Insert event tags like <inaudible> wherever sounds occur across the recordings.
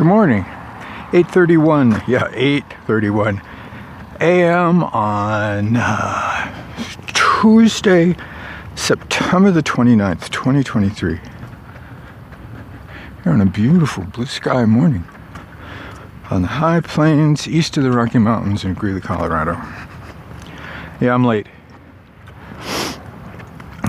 Good morning. 8:31. Yeah, 8:31 a.m. on uh, Tuesday, September the 29th, 2023. Here on a beautiful blue sky morning on the high plains east of the Rocky Mountains in Greeley, Colorado. Yeah, I'm late.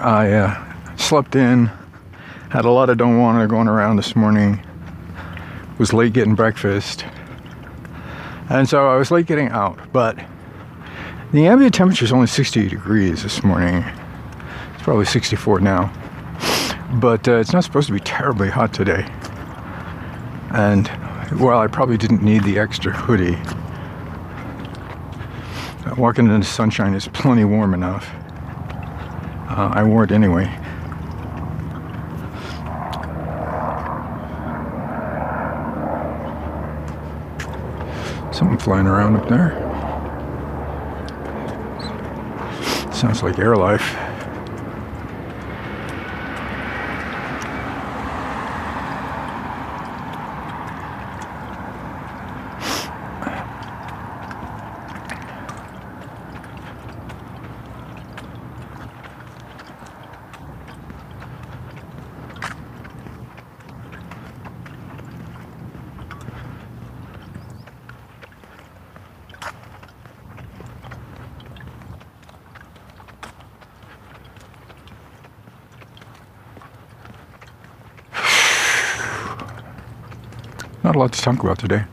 I uh, slept in, had a lot of don't want to going around this morning, was late getting breakfast, and so I was late getting out. But the ambient temperature is only 60 degrees this morning. It's probably 64 now. But uh, it's not supposed to be terribly hot today. And well, I probably didn't need the extra hoodie. Walking in the sunshine is plenty warm enough. Uh, I wore it anyway. Something flying around up there. Sounds like air life. Not a lot to talk about today.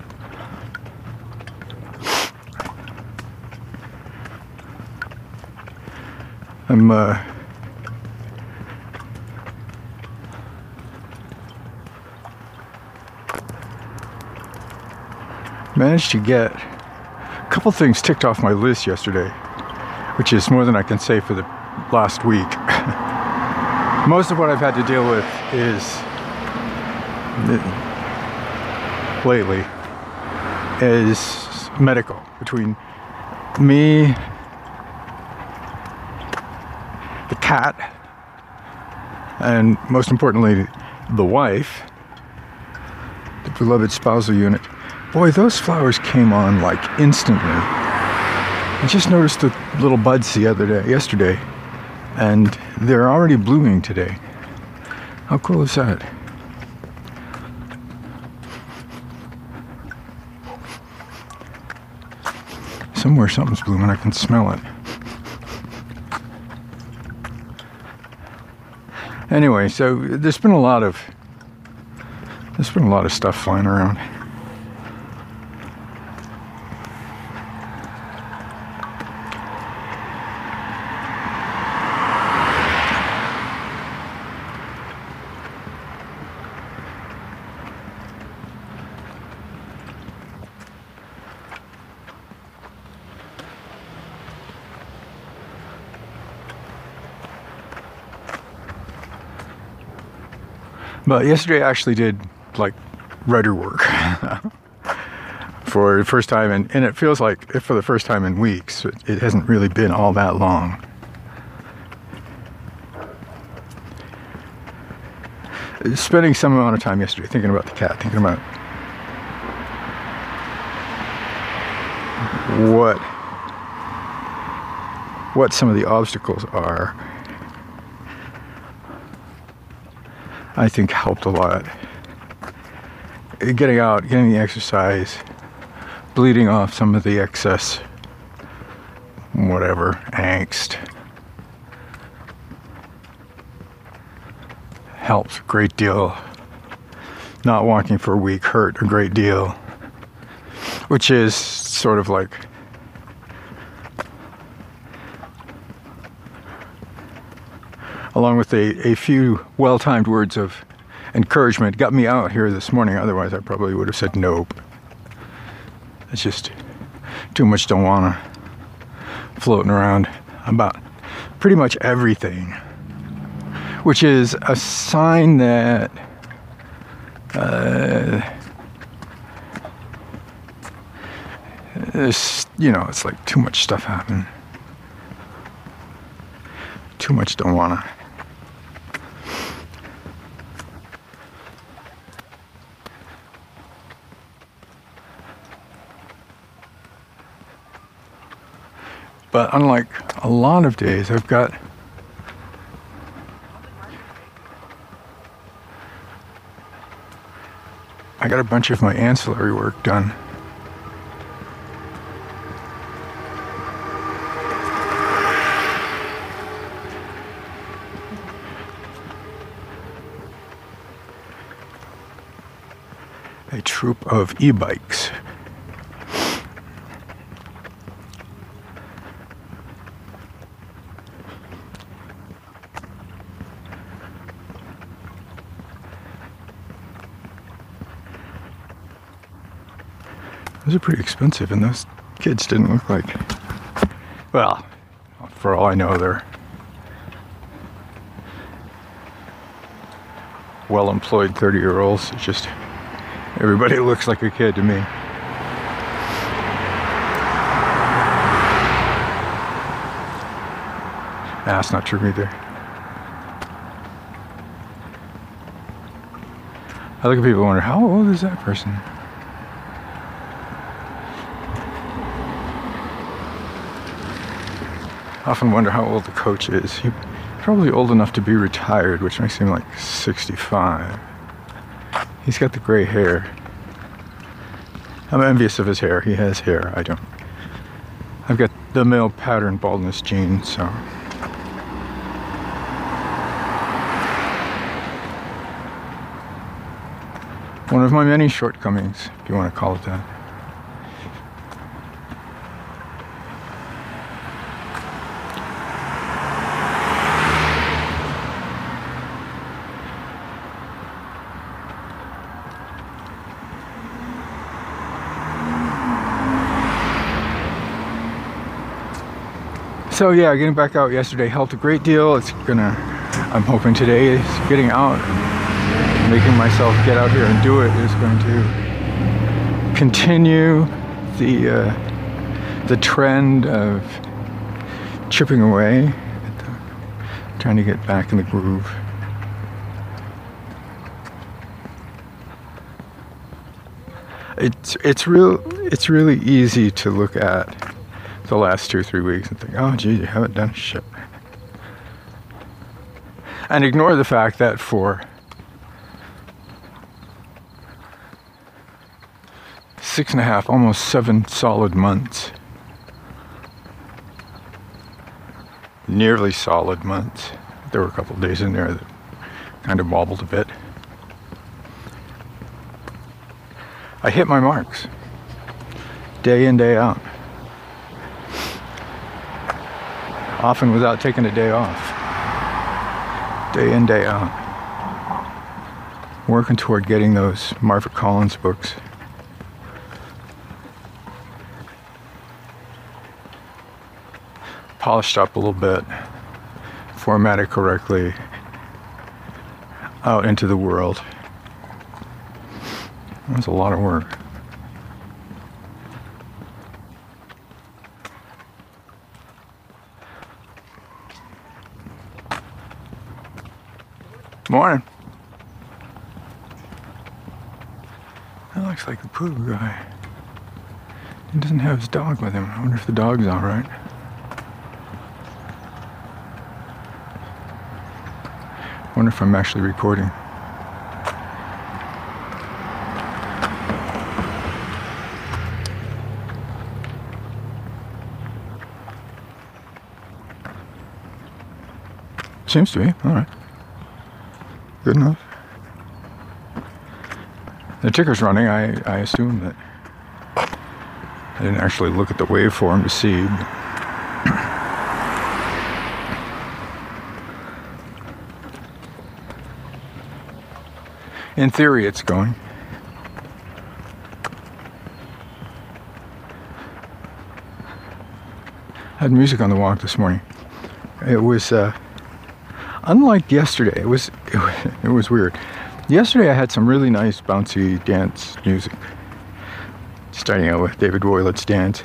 I'm uh, managed to get a couple things ticked off my list yesterday, which is more than I can say for the last week. <laughs> Most of what I've had to deal with is lately is medical between me, the cat, and most importantly, the wife, the beloved spousal unit. Boy, those flowers came on like instantly. I just noticed the little buds the other day, yesterday, and they're already blooming today. How cool is that? Somewhere something's blooming, I can smell it. Anyway, so there's been a lot of there's been a lot of stuff flying around. But yesterday I actually did like rudder work <laughs> for the first time, and, and it feels like for the first time in weeks. It, it hasn't really been all that long. Spending some amount of time yesterday thinking about the cat, thinking about what what some of the obstacles are I think helped a lot. Getting out, getting the exercise, bleeding off some of the excess, whatever, angst. Helps a great deal. Not walking for a week hurt a great deal. Which is sort of like along with a, a few well timed words of encouragement, got me out here this morning. Otherwise, I probably would have said nope. It's just too much don't wanna floating around about pretty much everything, which is a sign that. Uh, there's, you know, it's like too much stuff happening. Too much don't wanna. But unlike a lot of days, I've got I got a bunch of my ancillary work done. A troop of e Those are pretty expensive, and those kids didn't look like. Well, for all I know, they're well employed 30 year olds. It's just everybody <laughs> looks like a kid to me. That's not true either. I look at people and wonder, how old is that person? Often wonder how old the coach is. He's probably old enough to be retired, which makes him like 65. He's got the gray hair. I'm envious of his hair. He has hair. I don't. I've got the male pattern baldness gene, so. One of my many shortcomings, if you want to call it that. So yeah, getting back out yesterday helped a great deal. It's gonna, I'm hoping today is getting out making myself get out here and do it is going to continue the uh, the trend of chipping away, trying to get back in the groove. It's it's real. It's really easy to look at the last two or three weeks and think, oh, gee, you haven't done shit. And ignore the fact that for six and a half, almost seven solid months, nearly solid months, there were a couple days in there that kind of wobbled a bit. I hit my marks day in, day out. Often without taking a day off, day in, day out. Working toward getting those Margaret Collins books. Polished up a little bit, formatted correctly, out into the world. Was a lot of work. Morning. That looks like the poo guy. He doesn't have his dog with him. I wonder if the dog's alright. I wonder if I'm actually recording. Seems to be. All right. Good enough. The ticker's running. I, I assume that I didn't actually look at the waveform to see. <clears throat> In theory, it's going. I had music on the walk this morning. It was uh, unlike yesterday. It was <laughs> it, was weird. Yesterday I had some really nice bouncy dance music. Starting out with David Woilet's dance.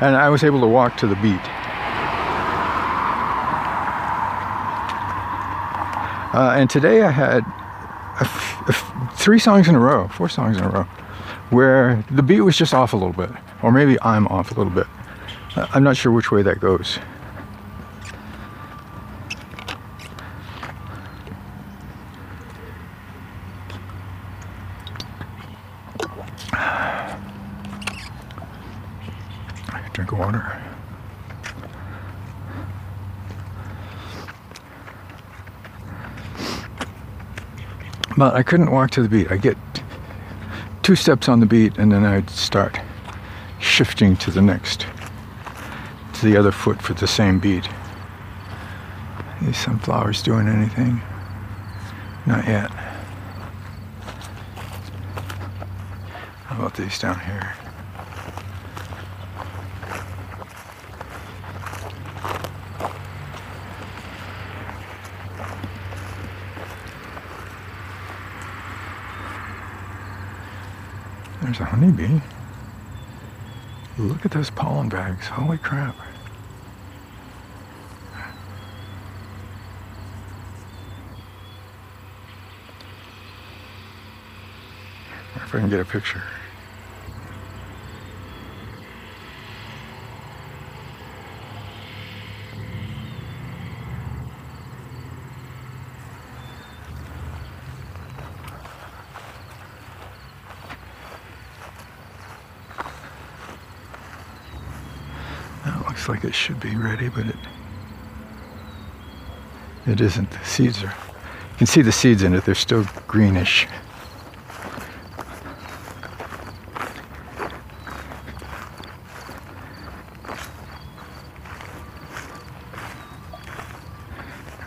And I was able to walk to the beat. Uh, and today I had three songs in a row, four songs in a row, where the beat was just off a little bit, or maybe I'm off a little bit. I'm not sure which way that goes. Drink of water. But I couldn't walk to the beat. I get two steps on the beat and then I'd start shifting to the next, to the other foot for the same beat. These sunflowers doing anything? Not yet. How about these down here? There's a honeybee. Look at those pollen bags. Holy crap. If I can get a picture. That looks like it should be ready, but it it isn't. The seeds are you can see the seeds in it, they're still greenish.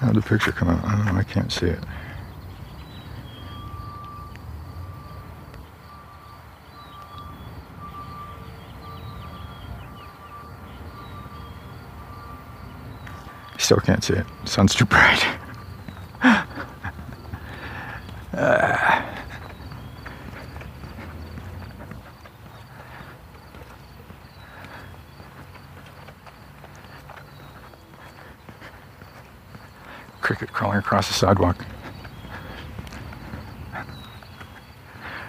How'd the picture come out? I don't know, I can't see it. Still can't see it. Sun's too bright. <laughs> Uh, cricket crawling across the sidewalk.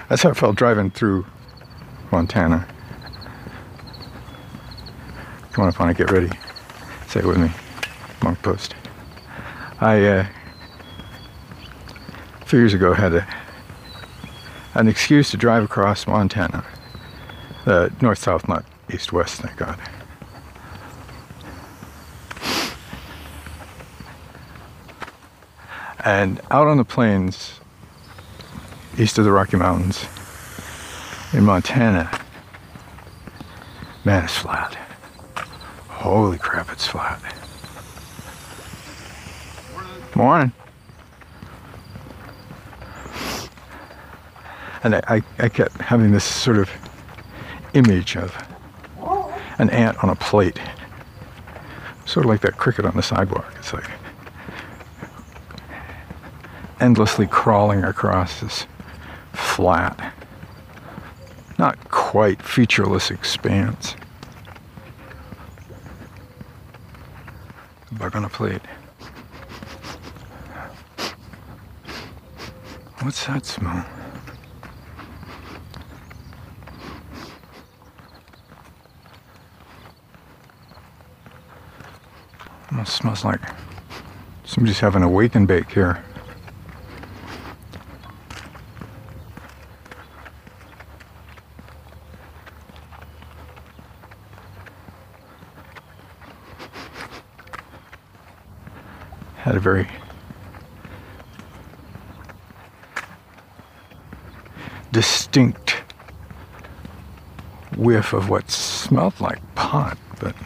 That's how I felt driving through Montana. Come on it, get ready. Say it with me. Monk Post. I, uh, a few years ago, had a, an excuse to drive across Montana. Uh, north south, not east west, thank God. And out on the plains, east of the Rocky Mountains, in Montana, man, it's flat. Holy crap, it's flat. Morning. And I, I, I kept having this sort of image of an ant on a plate. Sort of like that cricket on the sidewalk. It's like endlessly crawling across this flat, not quite featureless expanse. Bug on a plate. What's that smell? Almost smells like somebody's having a wake and bake here. Very distinct whiff of what smelled like pot, but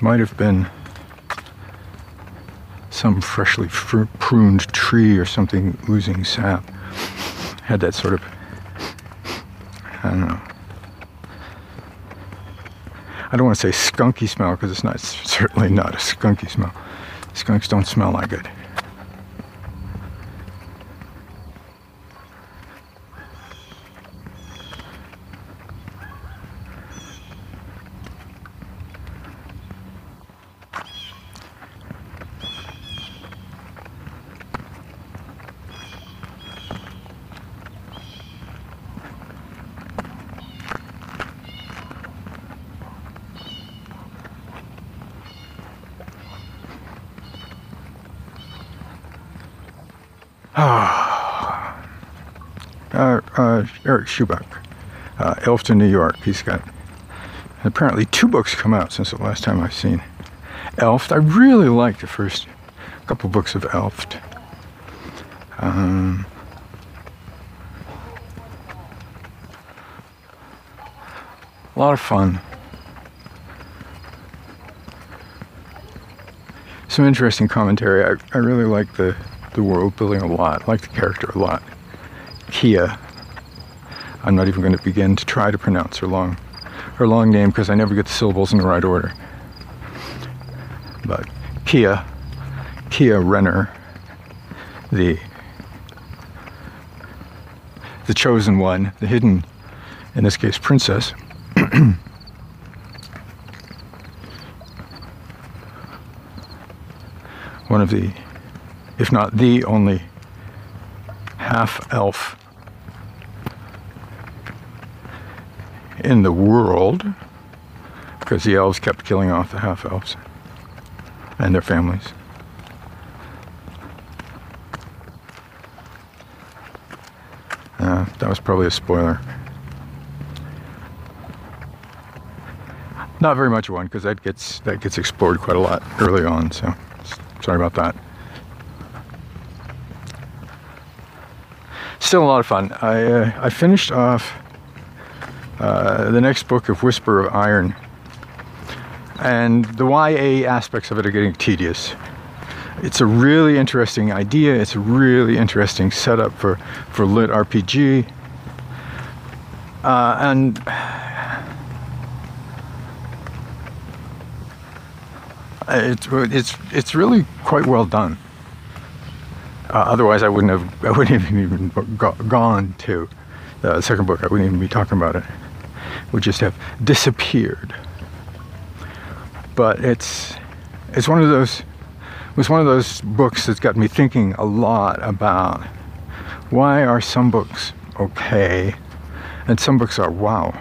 might have been some freshly fr- pruned tree or something oozing sap. Had that sort of, I don't know. I don't want to say skunky smell because it's not certainly not a skunky smell. Skunks don't smell that good. Schubach, uh, Elfed, New York. He's got apparently two books come out since the last time I've seen Elfed. I really liked the first couple books of Elfed. Um, a lot of fun. Some interesting commentary. I, I really like the, the world building a lot, I like the character a lot. Kia. I'm not even going to begin to try to pronounce her long her long name because I never get the syllables in the right order. But Kia, Kia Renner, the the chosen one, the hidden, in this case, princess. <clears throat> one of the, if not the only, half elf in the world, because the elves kept killing off the half elves and their families. Uh, that was probably a spoiler. Not very much one because that gets that gets explored quite a lot early on. So sorry about that. Still a lot of fun. I uh, I finished off uh, the next book of Whisper of Iron, and the YA aspects of it are getting tedious. It's a really interesting idea. It's a really interesting setup for for lit RPG, uh, and it's it's it's really quite well done. Uh, otherwise, I wouldn't have I wouldn't have even go, gone to the second book. I wouldn't even be talking about it. Would just have disappeared. But it's it's one of those it was one of those books that's got me thinking a lot about why are some books okay and some books are wow.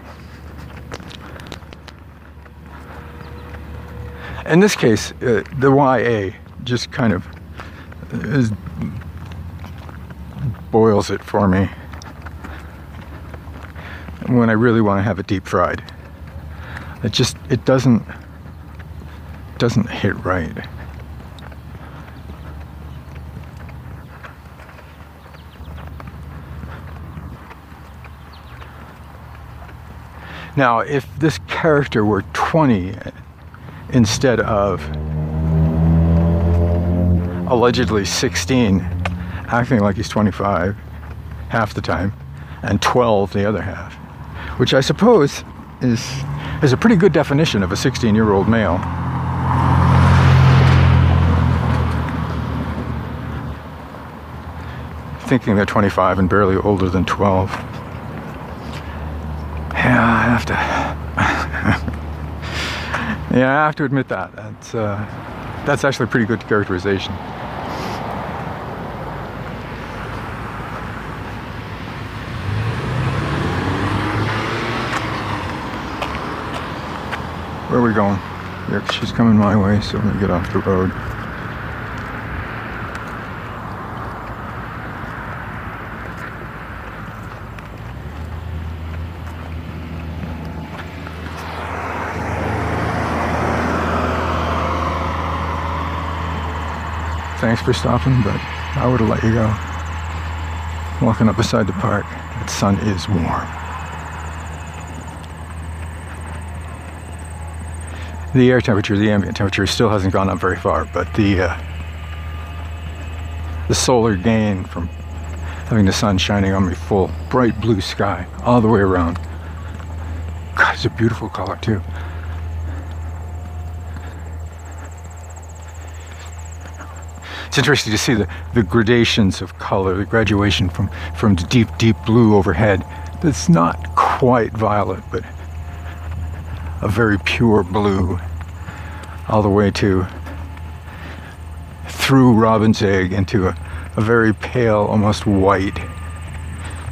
in this case, uh, the YA just kind of is, boils it for me when I really want to have it deep fried. It just it doesn't doesn't hit right. Now, if this character were 20 instead of allegedly 16 acting like he's 25 half the time and 12 the other half which i suppose is is a pretty good definition of a 16 year old male thinking they're 25 and barely older than 12 yeah i have to <laughs> Yeah, I have to admit that. That's, uh, that's actually a pretty good characterization. Where are we going? Yeah, she's coming my way, so I'm gonna get off the road. Thanks for stopping, but I would have let you go. Walking up beside the park, the sun is warm. The air temperature, the ambient temperature, still hasn't gone up very far, but the uh, the solar gain from having the sun shining on me full, bright blue sky all the way around. God, it's a beautiful color too. it's interesting to see the, the gradations of color, the graduation from, from deep, deep blue overhead that's not quite violet, but a very pure blue, all the way to through robin's egg into a, a very pale, almost white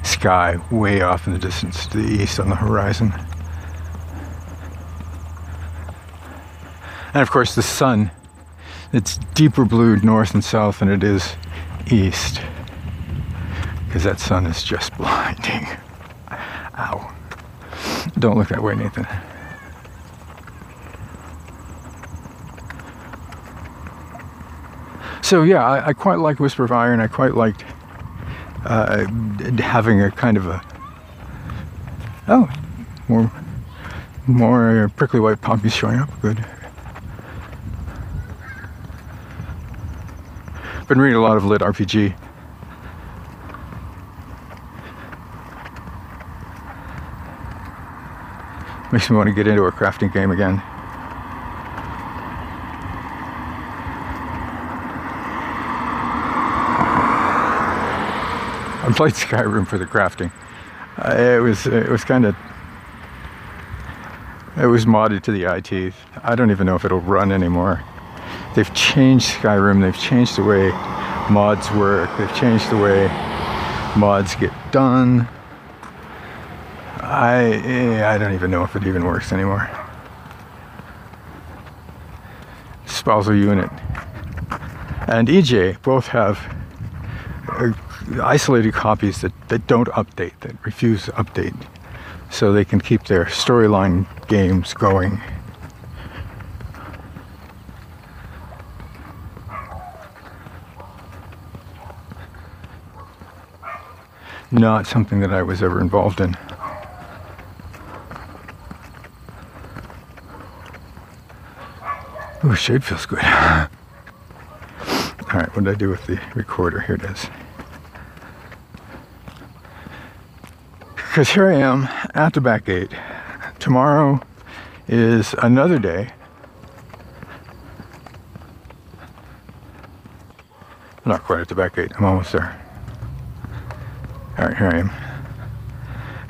sky way off in the distance to the east on the horizon. And of course, the sun it's deeper blue north and south than it is east. because that sun is just <laughs> blinding. Ow. Don't look that way, Nathan. So yeah, I, I quite like Whisper of Iron. I quite liked uh, having a kind of a oh more more prickly white poppies showing up. Good. Been reading a lot of lit RPG. Makes me want to get into a crafting game again. I played Skyrim for the crafting. Uh, it was it was kind of it was modded to the teeth. I don't even know if it'll run anymore. They've changed Skyrim. They've changed the way mods work. They've changed the way mods get done. I eh, I don't even know if it even works anymore. Spousal unit and EJ both have isolated copies that, that don't update, that refuse to update, so they can keep their storyline games going. Not something that I was ever involved in. Oh, shade feels good. <laughs> All right, what did I do with the recorder? Here it is. Because here I am at the back gate. Tomorrow is another day. Not quite at the back gate, I'm almost there. All right, here I am.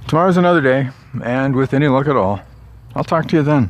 Tomorrow's another day, and with any luck at all, I'll talk to you then.